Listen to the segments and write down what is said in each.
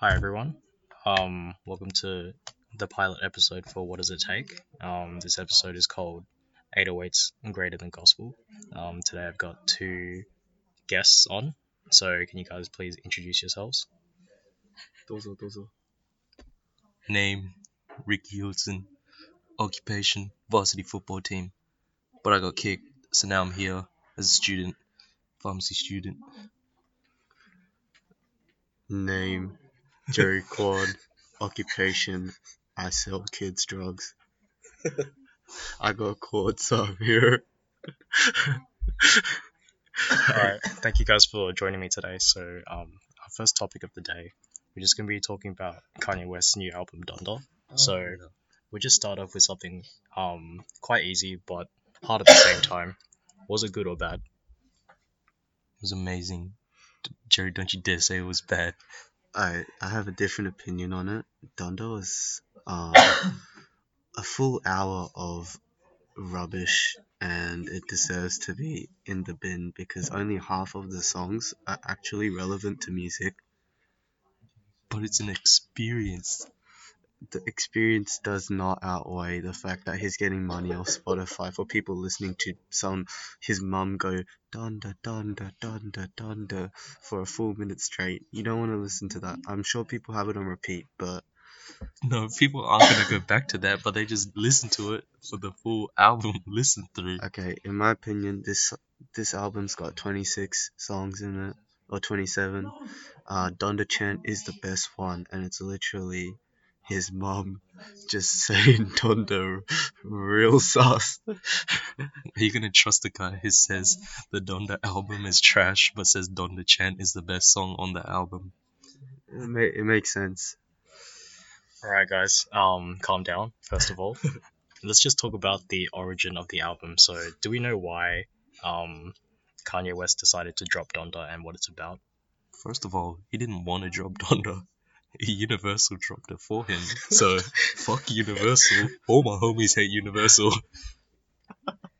Hi everyone. Um, welcome to the pilot episode for What Does It Take? Um, this episode is called 808s Greater Than Gospel. Um, today I've got two guests on, so can you guys please introduce yourselves? Name, Riki Huartson. Occupation, varsity football team. But I got kicked, so now I'm here as a student, pharmacy student. Name, Jerry Kwon. Occupation, I sell kids drugs. I got caught, so I'm here. Alright, thank you guys for joining me today. So um, our first topic of the day, we're just going to be talking about Kanye West's new album Donda. So we'll just start off with something um, quite easy but hard at the same time. Was it good or bad? It was amazing. D- Jerry, don't you dare say it was bad. I I have a different opinion on it. Donda was um, a full hour of rubbish, and it deserves to be in the bin because only half of the songs are actually relevant to music. But it's an experience. The experience does not outweigh the fact that he's getting money off Spotify for people listening to some his mum go donda donda donda donda for a full minute straight. You don't want to listen to that. I'm sure people have it on repeat, but No, people aren't gonna go back to that, but they just listen to it for the full album listen through. okay, in my opinion, this this album's got 26 songs in it or 27. Uh, Donda Chant is the best one, and it's literally his mom just saying Donda real sus. Are you gonna trust the guy who says the Donda album is trash, but says Donda Chant is the best song on the album? It, ma- it makes sense. Alright, guys, um, calm down, first of all. Let's just talk about the origin of the album. So, do we know why um, Kanye West decided to drop Donda and what it's about? First of all, he didn't want to drop Donda. Universal dropped it for him. So fuck Universal. All my homies hate Universal.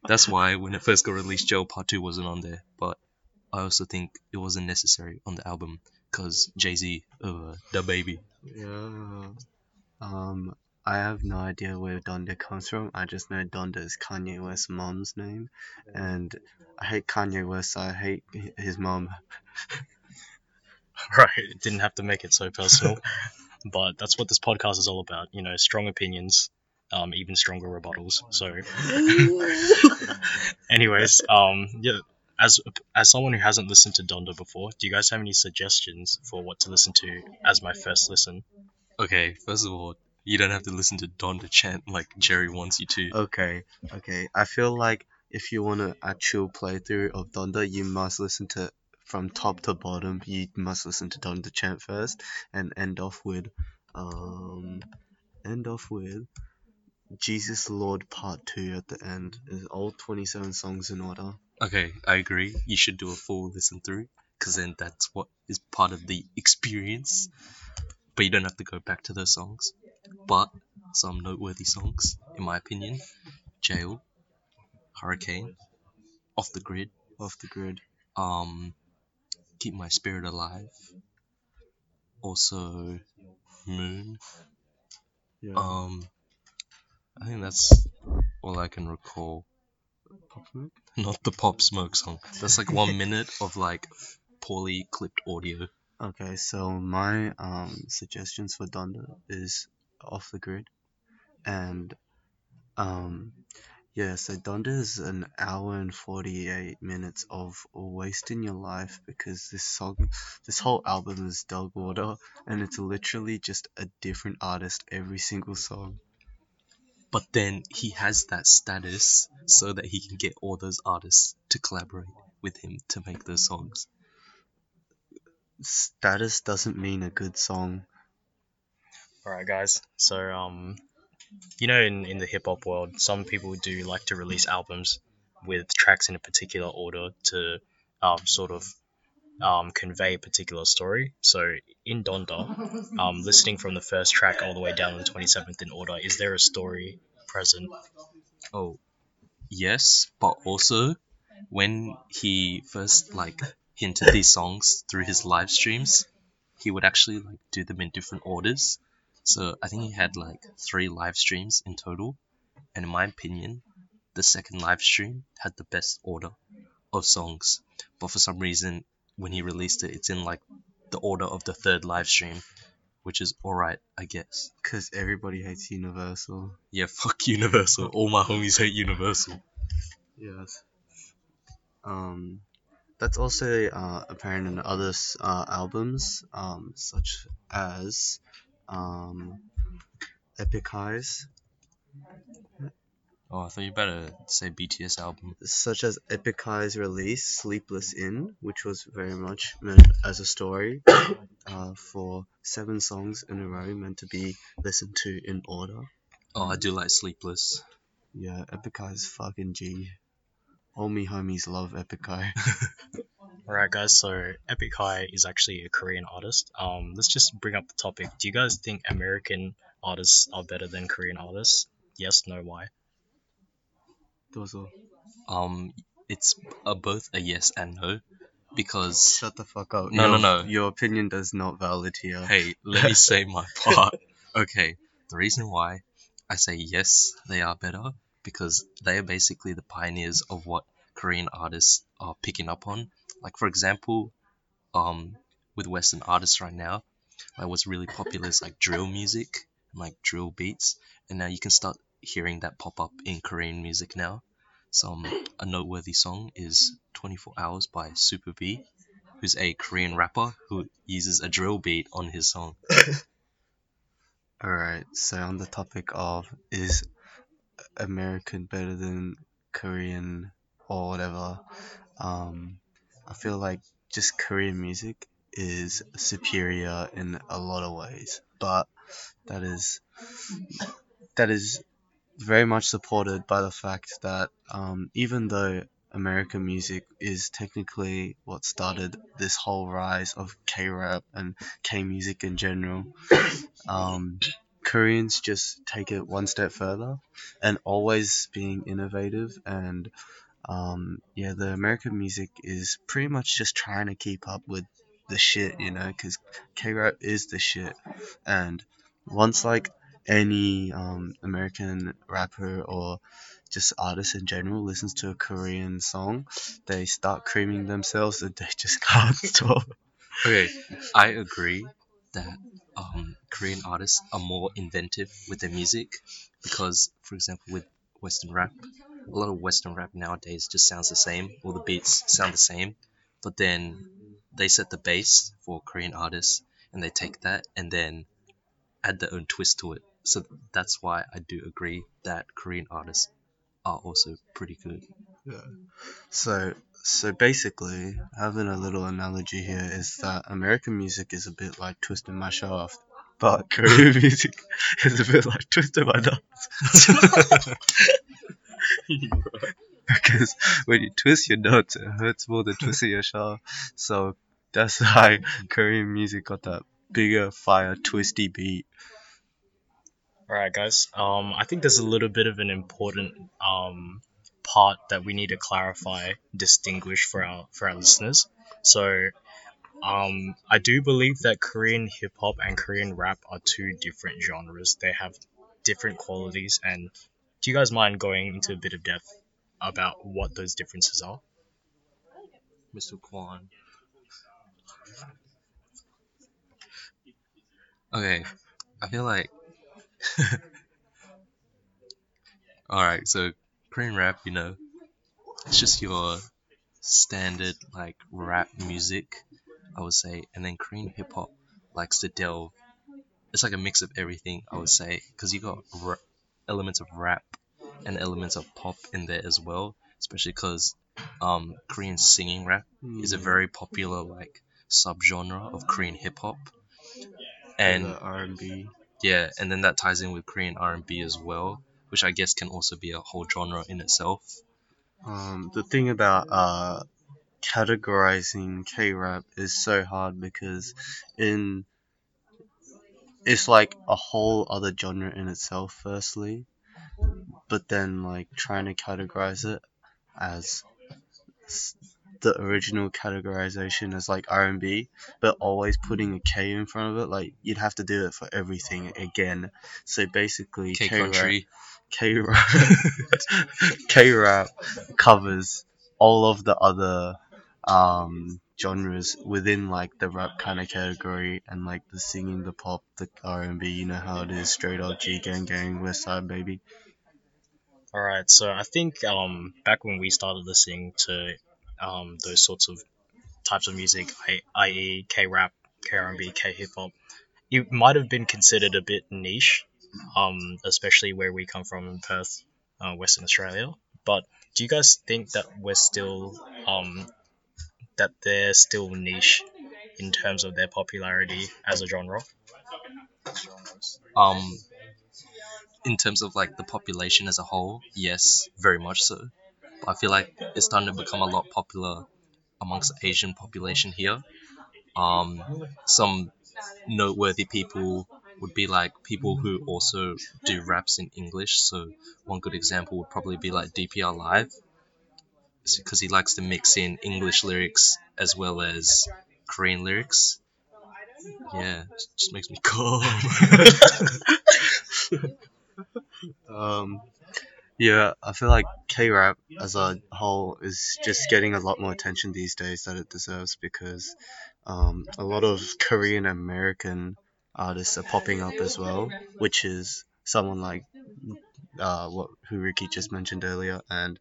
That's why when it first got released, Jail Part 2 wasn't on there. But I also think it wasn't necessary on the album because Jay Z, uh, DaBaby. Yeah. Um, I have no idea where Donda comes from. I just know Donda is Kanye West's mom's name, and I hate Kanye West. So I hate his mom. Right, it didn't have to make it so personal. but that's what this podcast is all about, you know, strong opinions, um, even stronger rebuttals. So, anyways, um, yeah, as as someone who hasn't listened to Donda before, do you guys have any suggestions for what to listen to as my first listen? Okay, first of all, you don't have to listen to Donda chant like Jerry wants you to. Okay, okay. I feel like if you want an actual playthrough of Donda, you must listen to from top to bottom. You must listen to Donda chant first, and end off with, um, end off with Jesus Lord Part Two at the end. Is all twenty-seven songs in order. Okay, I agree. You should do a full listen through because then that's what is part of the experience. But you don't have to go back to those songs. But some noteworthy songs, in my opinion, Jail, Hurricane, Off the Grid, Off the grid. um, Keep My Spirit Alive, also Moon. Yeah. Um, I think that's all I can recall. Pop Smoke? Not the Pop Smoke song. That's like one minute of like poorly clipped audio. Okay, so my um suggestions for Donda is off the grid, and um yeah, so Donda is an hour and forty eight minutes of wasting your life because this song, this whole album is dog water, and it's literally just a different artist every single song. But then he has that status so that he can get all those artists to collaborate with him to make those songs. Status doesn't mean a good song. Alright, guys, so, um, you know, in, in the hip hop world, some people do like to release albums with tracks in a particular order to um, sort of um, convey a particular story. So in Donda, um, listening from the first track all the way down to the 27th in order, is there a story present? Oh, yes, but also when he first like hinted these songs through his live streams, he would actually like do them in different orders. So I think he had like three live streams in total, and in my opinion, the second live stream had the best order of songs. But for some reason, when he released it, it's in like the order of the third live stream, which is alright, I guess. Because everybody hates Universal. Yeah, fuck Universal. All my homies hate Universal. Yes. Um, that's also uh, apparent in other uh, albums, um, such as um, Epic Highs, Oh, I thought you better say BTS album. such as Epic High's release, Sleepless In, which was very much meant as a story uh, for seven songs in a row, meant to be listened to in order. Oh, I do like Sleepless. Yeah, Epic High's fucking G. All me homies love Epic High. Alright, guys. So Epic High is actually a Korean artist. Um, let's just bring up the topic. Do you guys think American artists are better than Korean artists? Yes, no, why? Those. Um, it's a, both a yes and no, because Shut the fuck up. No, your, no, no. Your opinion does not valid here. hey, let me say my part. Okay, the reason why I say yes, they are better because they are basically the pioneers of what Korean artists are picking up on. Like for example, um, with Western artists right now, like what's really popular is like drill music, and, like drill beats, and now you can start hearing that pop up in Korean music now. So um, a noteworthy song is 24 Hours by Superbee, who's a Korean rapper who uses a drill beat on his song. Alright, so on the topic of is American better than Korean or whatever, um, I feel like just Korean music is superior in a lot of ways, but that is that is very much supported by the fact that um, even though American music is technically what started this whole rise of K-rap and K-music in general, um, Koreans just take it one step further and always being innovative and um, yeah, the American music is pretty much just trying to keep up with the shit, you know, because K-rap is the shit. And once like any um, American rapper or just artist in general listens to a Korean song, they start creaming themselves and they just can't stop. Okay, I agree that um, Korean artists are more inventive with their music because, for example, with Western rap, a lot of Western rap nowadays just sounds the same, all the beats sound the same, but then they set the base for Korean artists and they take that and then add their own twist to it. So that's why I do agree that Korean artists are also pretty good. Yeah. So, so basically, having a little analogy here is that American music is a bit like twisting my shaft, but Korean music is a bit like twisting my nuts. because when you twist your nuts, it hurts more than twisting your shaft. So that's why Korean music got that bigger, fire, twisty beat. Alright, guys. Um, I think there's a little bit of an important um part that we need to clarify, distinguish for our for our listeners. So, um, I do believe that Korean hip hop and Korean rap are two different genres. They have different qualities, and do you guys mind going into a bit of depth about what those differences are? Mr. Kwon. Okay, I feel like. Alright, so Korean rap, you know, it's just your standard like rap music, I would say, and then Korean hip hop likes to delve. It's like a mix of everything, I would say, because you got ra- elements of rap and elements of pop in there as well, especially because um, Korean singing rap is a very popular like subgenre of Korean hip hop, and R&B. yeah, and then that ties in with Korean R&B as well, which I guess can also be a whole genre in itself. Um, the thing about uh, categorizing K-rap is so hard because in it's like a whole other genre in itself. Firstly, but then like trying to categorize it as the original categorization as like R&B, but always putting a K in front of it. Like you'd have to do it for everything again. So basically, K country. K-rap, K-rap covers all of the other um, genres within like the rap kind of category and like the singing, the pop, the R&B. You know how it is, straight up G Gang Gang, West Side Baby. All right, so I think um, back when we started listening to um, those sorts of types of music, i.e., K rap, K R&B, K hip hop, it might have been considered a bit niche, um, especially where we come from in Perth, uh, Western Australia. But do you guys think that we're still um, that they're still niche in terms of their popularity as a genre? Um, in terms of like the population as a whole, yes, very much so. But I feel like it's starting to become a lot popular amongst the Asian population here. Um, some noteworthy people would be like people who also do raps in English. So one good example would probably be like DPR Live, because he likes to mix in English lyrics as well as Korean lyrics. Yeah, just makes me calm. Um, yeah, I feel like K-rap as a whole is just getting a lot more attention these days that it deserves because um, a lot of Korean American artists are popping up as well, which is someone like uh, what who Riki just mentioned earlier, and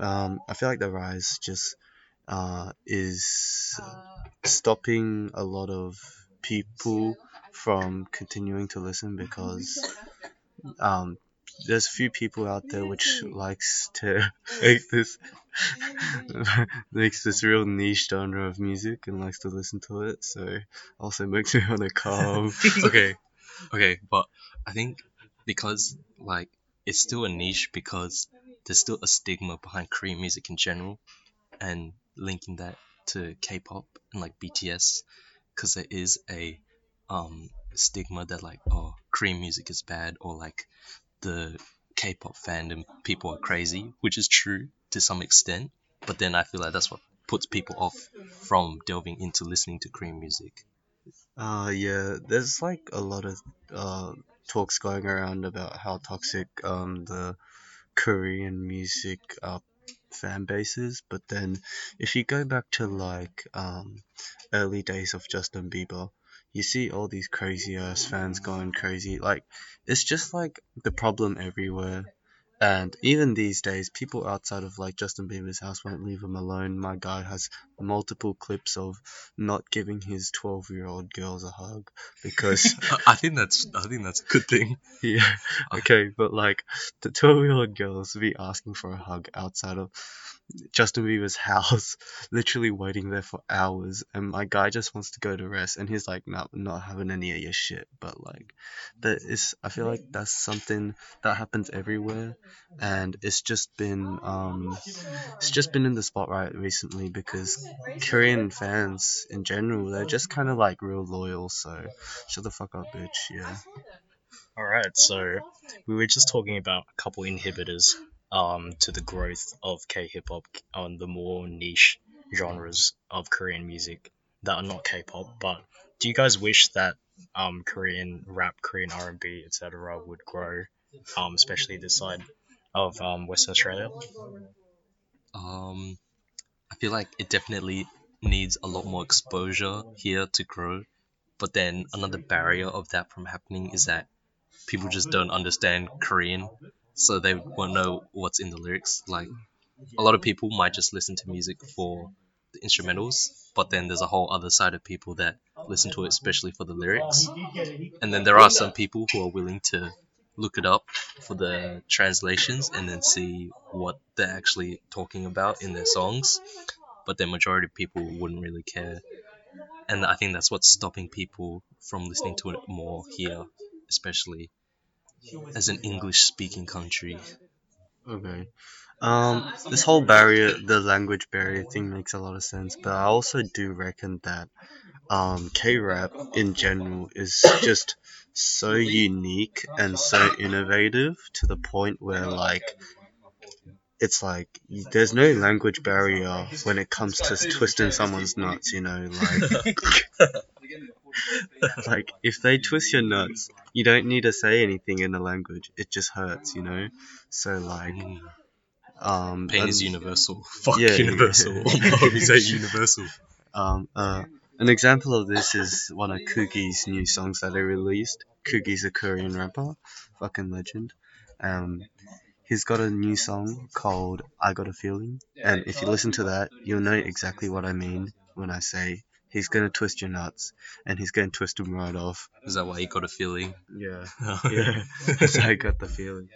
um, I feel like the rise just uh, is stopping a lot of people from continuing to listen because um, there's a few people out there which likes to make this makes this real niche genre of music and likes to listen to it so also makes me want to calm. Okay, okay, but I think because like it's still a niche because there's still a stigma behind Korean music in general, and linking that to K-pop and like BTS, because there is a um stigma that like oh Korean music is bad or like the K-pop fandom people are crazy, which is true to some extent, but then I feel like that's what puts people off from delving into listening to Korean music. uh yeah there's like a lot of uh talks going around about how toxic um the Korean music uh fan bases, but then if you go back to like um early days of Justin Bieber you see all these crazy ass fans going crazy. Like it's just like the problem everywhere and even these days people outside of like Justin Bieber's house won't leave him alone my guy has multiple clips of not giving his 12 year old girls a hug because I think that's I think that's a good thing. yeah okay but like the 12 year old girls be asking for a hug outside of Justin Bieber's house, literally waiting there for hours, and my guy just wants to go to rest, and he's like, "No, not having any of your shit." But like, that is, I feel like that's something that happens everywhere, and it's just been, um, it's just been in the spotlight recently because Korean fans in general, they're just kind of like real loyal. So, shut the fuck up, bitch. Yeah. All right, so we were just talking about a couple inhibitors um, to the growth of K hip hop on the more niche genres of Korean music that are not K-pop. But do you guys wish that um, Korean rap, Korean R&B, etc. would grow, um, especially this side of um, Western Australia? Um, I feel like it definitely needs a lot more exposure here to grow. But then another barrier of that from happening is that people just don't understand Korean, so they won't know what's in the lyrics. Like a lot of people might just listen to music for the instrumentals, but then there's a whole other side of people that listen to it especially for the lyrics. And then there are some people who are willing to look it up for the translations and then see what they're actually talking about in their songs. But the majority of people wouldn't really care. And I think that's what's stopping people from listening to it more here, especially as an English speaking country. Okay. Um, this whole barrier, the language barrier thing makes a lot of sense, but I also do reckon that um, K-rap in general is just so unique and so innovative to the point where like it's like there's no language barrier when it comes to twisting someone's nuts. You know, like like if they twist your nuts, you don't need to say anything in the language. It just hurts. You know. So like, Mm. um, Pain is universal. Fuck yeah, universal. yeah. My homies hate universal. Um, uh, an example of this is one of Coogie's new songs that he released. Coogie's a Korean rapper, fucking legend. Um, he's got a new song called "I Got a Feeling," and if you listen to that, you'll know exactly what I mean when I say he's gonna twist your nuts, and he's gonna twist them right off. Is that why you got a feeling? Yeah, yeah. so I got the feeling.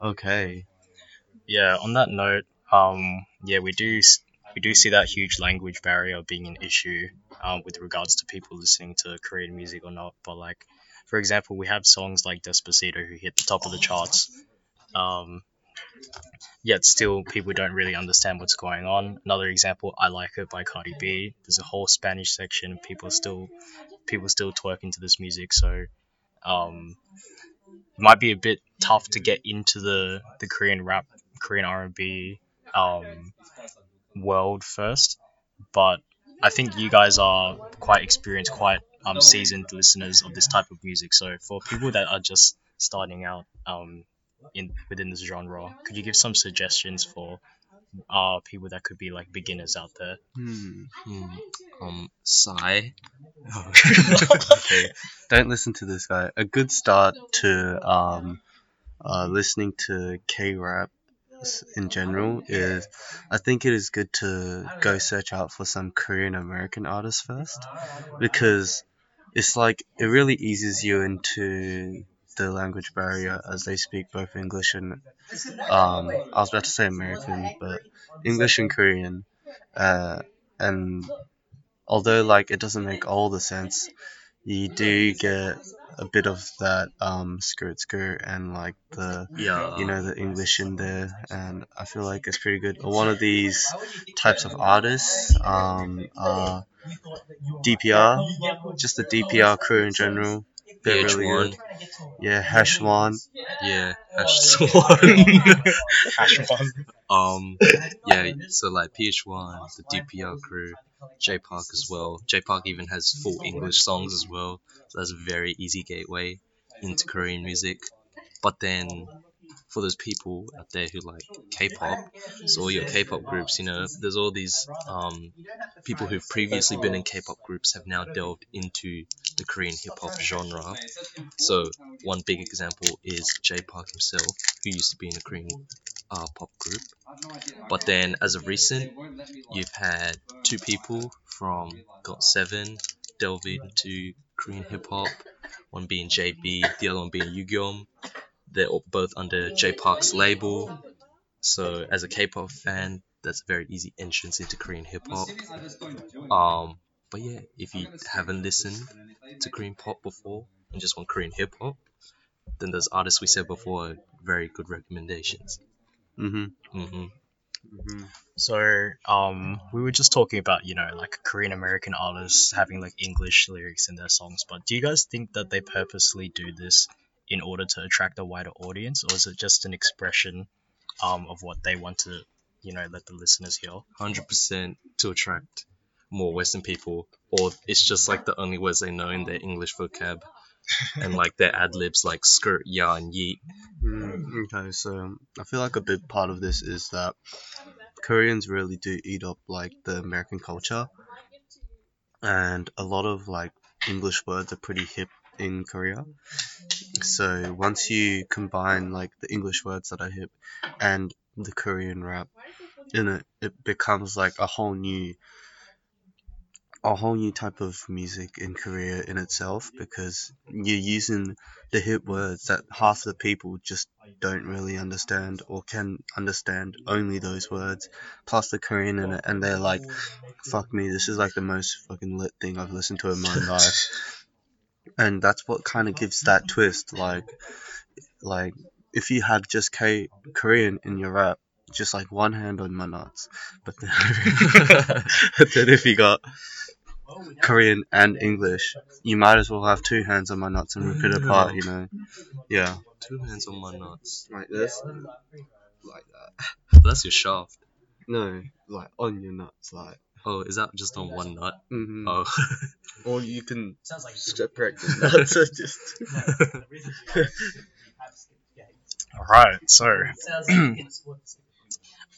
Okay. yeah on that note um yeah we do we do see that huge language barrier being an issue um, with regards to people listening to korean music or not but like for example we have songs like despacito who hit the top of the charts um yet still people don't really understand what's going on. Another example i like it by cardi b. There's a whole spanish section. People still people still twerking to this music so um it might be a bit tough to get into the the korean rap Korean R&B um, world first, but I think you guys are quite experienced, quite um, seasoned listeners of this type of music. So for people that are just starting out um, in within this genre, could you give some suggestions for uh, people that could be like beginners out there? Hmm. Hmm. Um, Psy. okay. Don't listen to this guy. A good start to um, uh, listening to K-rap in general is, I think it is good to go search out for some Korean American artists first, because it's like it really eases you into the language barrier as they speak both English and um, I was about to say American, but English and Korean, uh, and although like it doesn't make all the sense, you do get a bit of that um skirt skirt and like the yeah. you know the English in there, and I feel like it's pretty good. One of these types of artists um are DPR, just the DPR crew in general. They're really PH1. good. Yeah, Hash One. Yeah. Hash Swan. Hash one. Um, yeah, so like PH1, the DPR crew, Jay Park as well. Jay Park even has full English songs as well, so that's a very easy gateway into Korean music. But then, for those people out there who like K-pop, so all your K-pop groups, you know, there's all these um, people who've previously been in K-pop groups have now delved into the Korean hip hop genre. So one big example is Jay Park himself, who used to be in a Korean uh, pop group. But then, as of recent, you've had two people from GOT7 delve into Korean hip hop. One being JB, the other one being Yugyeom. They're both under Jay Park's label. So, as a K-pop fan, that's a very easy entrance into Korean hip hop. Um, but yeah, if you haven't listened to Korean pop before and just want Korean hip hop, then those artists we said before are very good recommendations. Mhm. Mhm. So, um, we were just talking about, you know, like Korean American artists having like English lyrics in their songs, but do you guys think that they purposely do this in order to attract a wider audience, or is it just an expression um, of what they want to, you know, let the listeners hear? hundred percent to attract more Western people, or it's just like the only words they know in their English vocab, and like their ad libs like skirt, ya, and yeet. Mm, okay, so I feel like a big part of this is that Koreans really do eat up like the American culture, and a lot of like English words are pretty hip in Korea. So once you combine like the English words that are hip and the Korean rap in it, it becomes like a whole new a whole new type of music in Korea in itself because you're using the hip words that half the people just don't really understand or can understand only those words plus the Korean in it and they're like fuck me this is like the most fucking lit thing I've listened to in my life and that's what kind of gives that twist like like if you had just K Korean in your rap just like one hand on my nuts but then, then if you got Korean and English, you might as well have two hands on my nuts and rip it apart, you know. Yeah. Two hands on my nuts. Like this. like that. That's your shaft. No, like on your nuts, like. Oh, is that just on one nut? hmm Oh. Or you can separate the nuts. or just. All right, so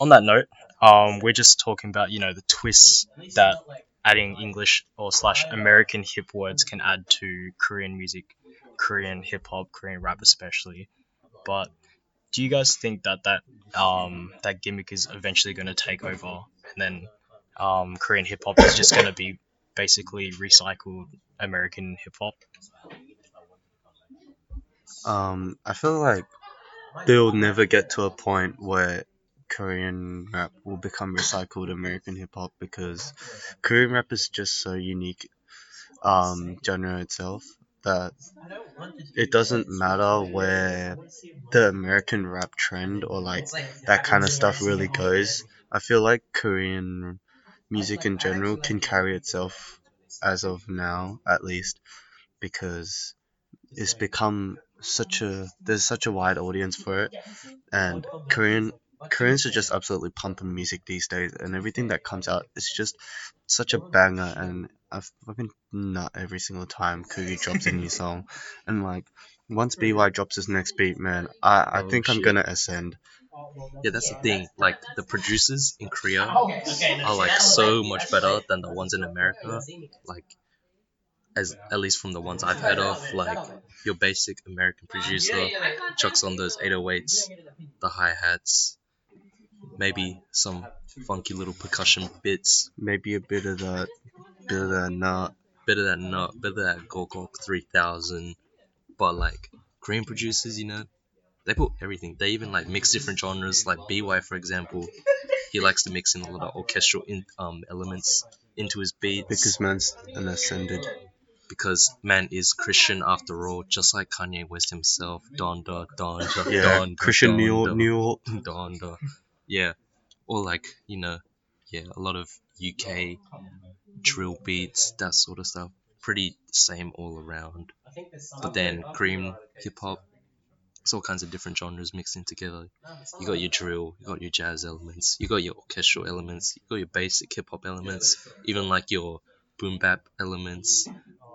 on that note, um, we're just talking about you know the twists that adding English or slash American hip words can add to Korean music, Korean hip hop, Korean rap especially. But do you guys think that that um, that gimmick is eventually going to take over, and then um, Korean hip hop is just going to be basically recycled American hip hop? Um, I feel like they'll never get to a point where Korean rap will become recycled American hip hop because Korean rap is just so unique um genre itself that it doesn't matter where the American rap trend or like that kind of stuff really goes. I feel like Korean music in general can carry itself as of now at least because it's become such a there's such a wide audience for it. And Korean Koreans are just absolutely pumping music these days and everything that comes out is just such a banger and I fucking nut every single time Coogie drops a new song. And like once BY drops his next beat man I, I Oh, think I'm gonna ascend Yeah, that's the thing. Like the producers in Korea are like so much better than the ones in America. Like as at least from the ones I've heard of, like your basic American producer chucks on those 808s, the hi hats, maybe some funky little percussion bits, maybe a bit of that bit of that nut. Bit of that nut, bit of that Gokok 3000. But like Korean producers, you know, they put everything. They even like mix different genres. Like BY, for example, he likes to mix in a lot of orchestral in, um, elements into his beats because man's an ascended because man is Christian after all, just like Kanye West himself. Donda, Donda, yeah Donda, Christian Donda, Newell Donda. Yeah, or like you know, yeah, a lot of UK drill beats, that sort of stuff. Pretty same all around. But then Korean hip hop, it's all kinds of different genres mixing in together. You got your drill, you got your jazz elements, you got your orchestral elements, you got your basic hip hop elements, even like your boom bap elements.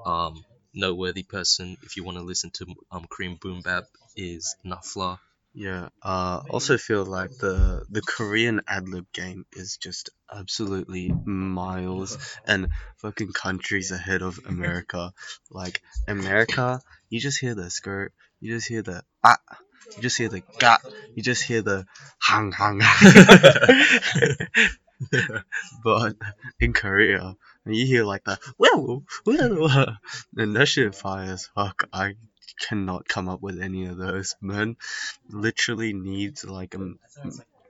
Um, noteworthy person if you want to listen to um Korean boom bap is Nafla. Yeah, uh, also feel like the the Korean ad lib game is just absolutely miles and fucking countries ahead of America. Like America, you just hear the skirt, you just hear the ah, you just hear the ga, you just hear the hang hang. but in Korea, you hear like the whoa, whoa, and that shit fire as fuck. I cannot come up with any of those, man literally needs like a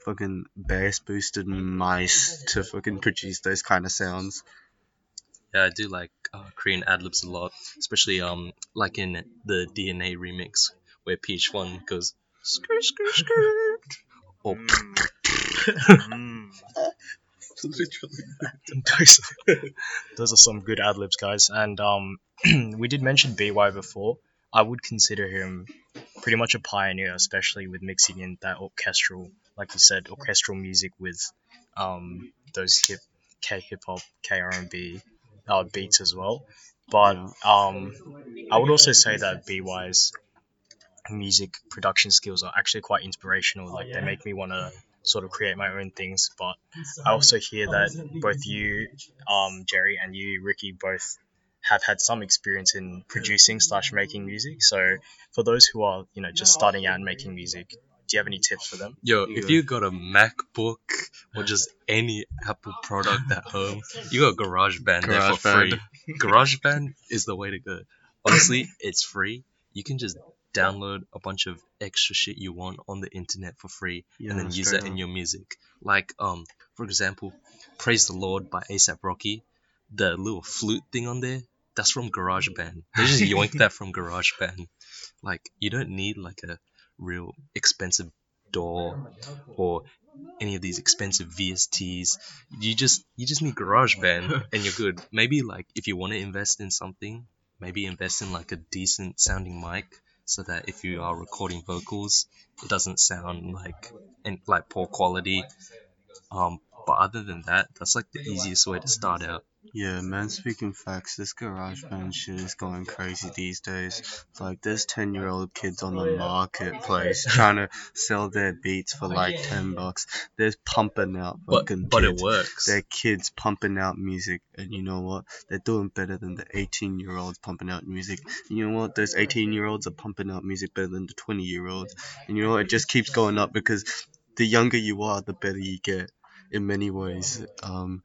fucking bass boosted mice to fucking produce those kind of sounds. Yeah, I do like uh, Korean adlibs a lot, especially um like in the DNA remix where PH1 goes skirt skirt skirt or literally. those, those are some good ad libs, guys. And um, we did mention BY before. I would consider him pretty much a pioneer, especially with mixing in that orchestral, like you said, orchestral music with um, those hip K hip hop, K R and B uh, beats as well. But um, I would also say that BY's music production skills are actually quite inspirational. Like they make me want to sort of create my own things. But I also hear that both you, um, Jerry, and you, Riki, both have had some experience in producing slash making music. So for those who are, you know, just starting out and making music, do you have any tips for them? Yo, if you got a MacBook or just any Apple product at home, you got GarageBand there for GarageBand. free. GarageBand is the way to go. Honestly, it's free. You can just download a bunch of extra shit you want on the internet for free Yeah, and then use straight it in your music. Like, um, for example, Praise the Lord by ASAP Rocky. The little flute thing on there, that's from GarageBand. They just yoinked that from GarageBand. Like, you don't need like a real expensive DAW or any of these expensive VSTs. You just you just need GarageBand and you're good. Maybe like if you want to invest in something, maybe invest in like a decent sounding mic, so that if you are recording vocals, it doesn't sound like in, like poor quality. Um, but other than that, that's like the easiest way to start out. Yeah, man, speaking facts, this GarageBand shit is going crazy these days. Like there's 10 year old kids on the marketplace trying to sell their beats for like 10 bucks. They're pumping out But fucking but it kids. works. They're kids pumping out music, and you know what? They're doing better than the 18 year olds pumping out music. You know what? Those 18 year olds are pumping out music better than the 20 year olds. And you know what? It just keeps going up because the younger you are, the better you get in many ways. Um,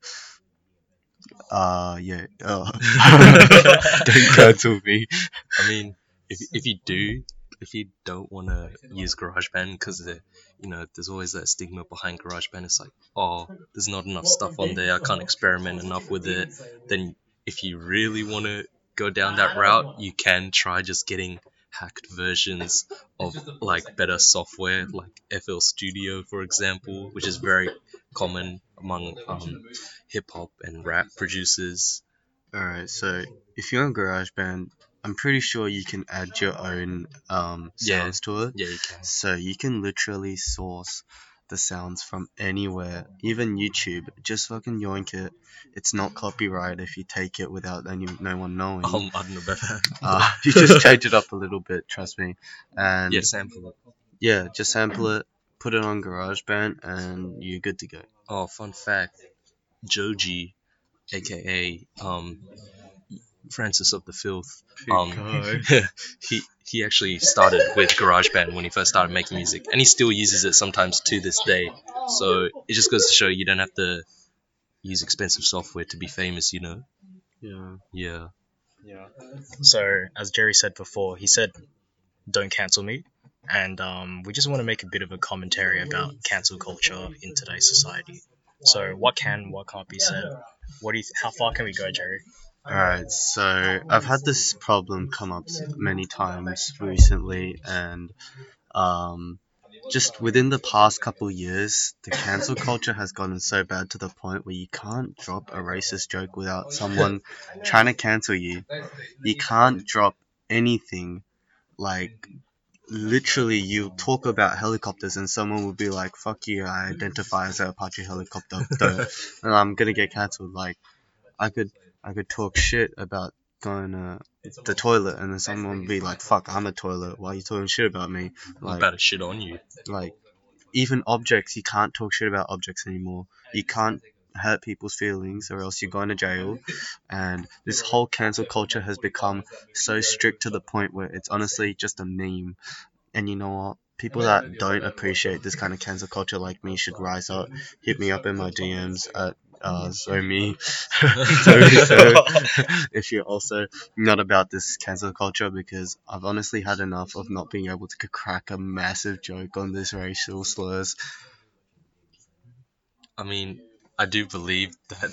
uh, yeah. Uh, don't cancel me. I mean, if if you do, if you don't want to use GarageBand because you know there's always that stigma behind GarageBand. It's like, oh, there's not enough stuff on there. I can't experiment enough with it. Then if you really want to go down that route, you can try just getting hacked versions of like better software, like FL Studio, for example, which is very common among um, hip hop and rap producers. Alright, so if you're on GarageBand, I'm pretty sure you can add your own um, Yeah. sounds to it. Yeah, you can. So you can literally source the sounds from anywhere, even YouTube. Just fucking yoink it. It's not copyright if you take it without any no one knowing. Um, I don't know about that. Uh, you just change it up a little bit, trust me. And yeah, sample it. yeah, just sample it, put it on GarageBand, and you're good to go. Oh, fun fact: Joji, aka um, Francis of the Filth, um, he he actually started with GarageBand when he first started making music, and he still uses it sometimes to this day. So it just goes to show you don't have to use expensive software to be famous, you know? Yeah. Yeah. Yeah. So as Jerry said before, he said, "Don't cancel me," and um, we just want to make a bit of a commentary about cancel culture in today's society. So what can, what can't be said? What do you? Th- how far can we go, Jerry? Alright, so I've had this problem come up many times recently, and um, just within the past couple years, the cancel culture has gotten so bad to the point where you can't drop a racist joke without someone trying to cancel you. You can't drop anything like literally you talk about helicopters and someone will be like fuck you i identify as an apache helicopter. And i'm gonna get cancelled. Like i could i could talk shit about going to the toilet and then someone would be like fuck i'm a toilet. Why are you talking shit about me? Like about to shit on you. like even objects you can't talk shit about objects anymore. You can't hurt people's feelings or else you're going to jail. And this whole cancel culture has become so strict to the point where it's honestly just a meme. And you know what? People that don't appreciate this kind of cancel culture like me should rise up hit me up in my dms at uh, so me so, so if you're also not about this cancel culture because I've honestly had enough of not being able to crack a massive joke on this racial slurs. I mean, I do believe that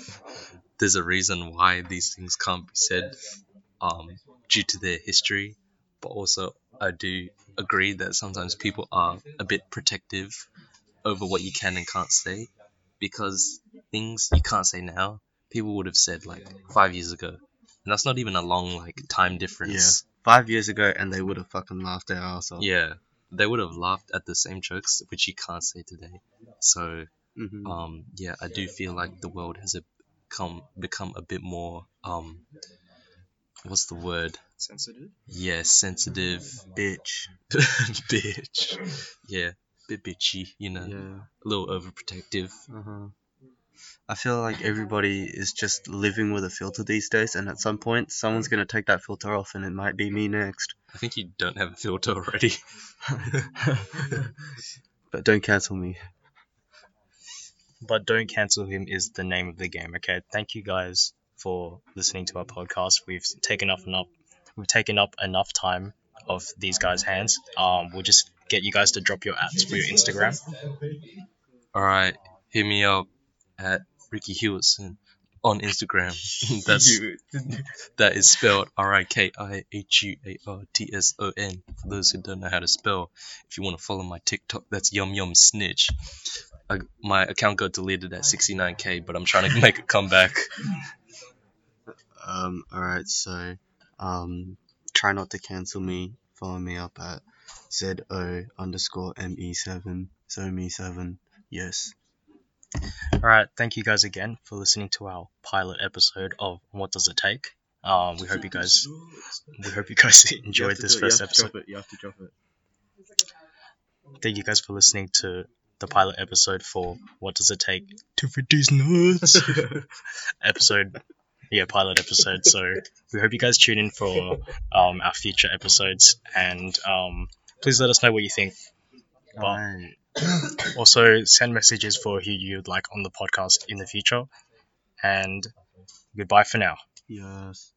there's a reason why these things can't be said um, due to their history, but also I do agree that sometimes people are a bit protective over what you can and can't say because things you can't say now, people would have said like five years ago. And that's not even a long like time difference. Yeah. Five years ago, and they would have fucking laughed their ass off. Yeah. They would have laughed at the same jokes which you can't say today. So hmm um, yeah, I do feel like the world has a, become become a bit more um, what's the word? Sensitive. Yeah, sensitive, Bitch. bitch. Yeah, bit bitchy, you know, Yeah. a little overprotective. Uh-huh. I feel like everybody is just living with a filter these days, and at some point, someone's gonna take that filter off, and it might be me next. I think you don't have a filter already. But don't cancel me. But don't cancel him is the name of the game. Okay. Thank you guys for listening to our podcast. We've taken up enough. We've taken up enough time of these guys' hands. Um, we'll just get you guys to drop your ads for your Instagram. All right, hit me up at Riki Huartson on Instagram. That's that is spelled R I K I H U A R T S O N. For those who don't know how to spell, if you want to follow my TikTok, that's Yum Yum Snitch. I, my account got deleted at 69k, but I'm trying to make a comeback. Um. All right. So, um, try not to cancel me. follow me up at zo underscore me7 zomi7. Yes. Alright, thank you guys again for listening to our pilot episode of What Does It Take? Um, we hope you guys we hope you guys enjoyed this first episode. it. You have to drop it. Thank you guys for listening to the pilot episode for What Does It Take to Reduce Nuts? episode, yeah, pilot episode. So we hope you guys tune in for um, our future episodes and um, please let us know what you think. Alright. Also, send messages for who you'd like on the podcast in the future. And goodbye for now. Yes.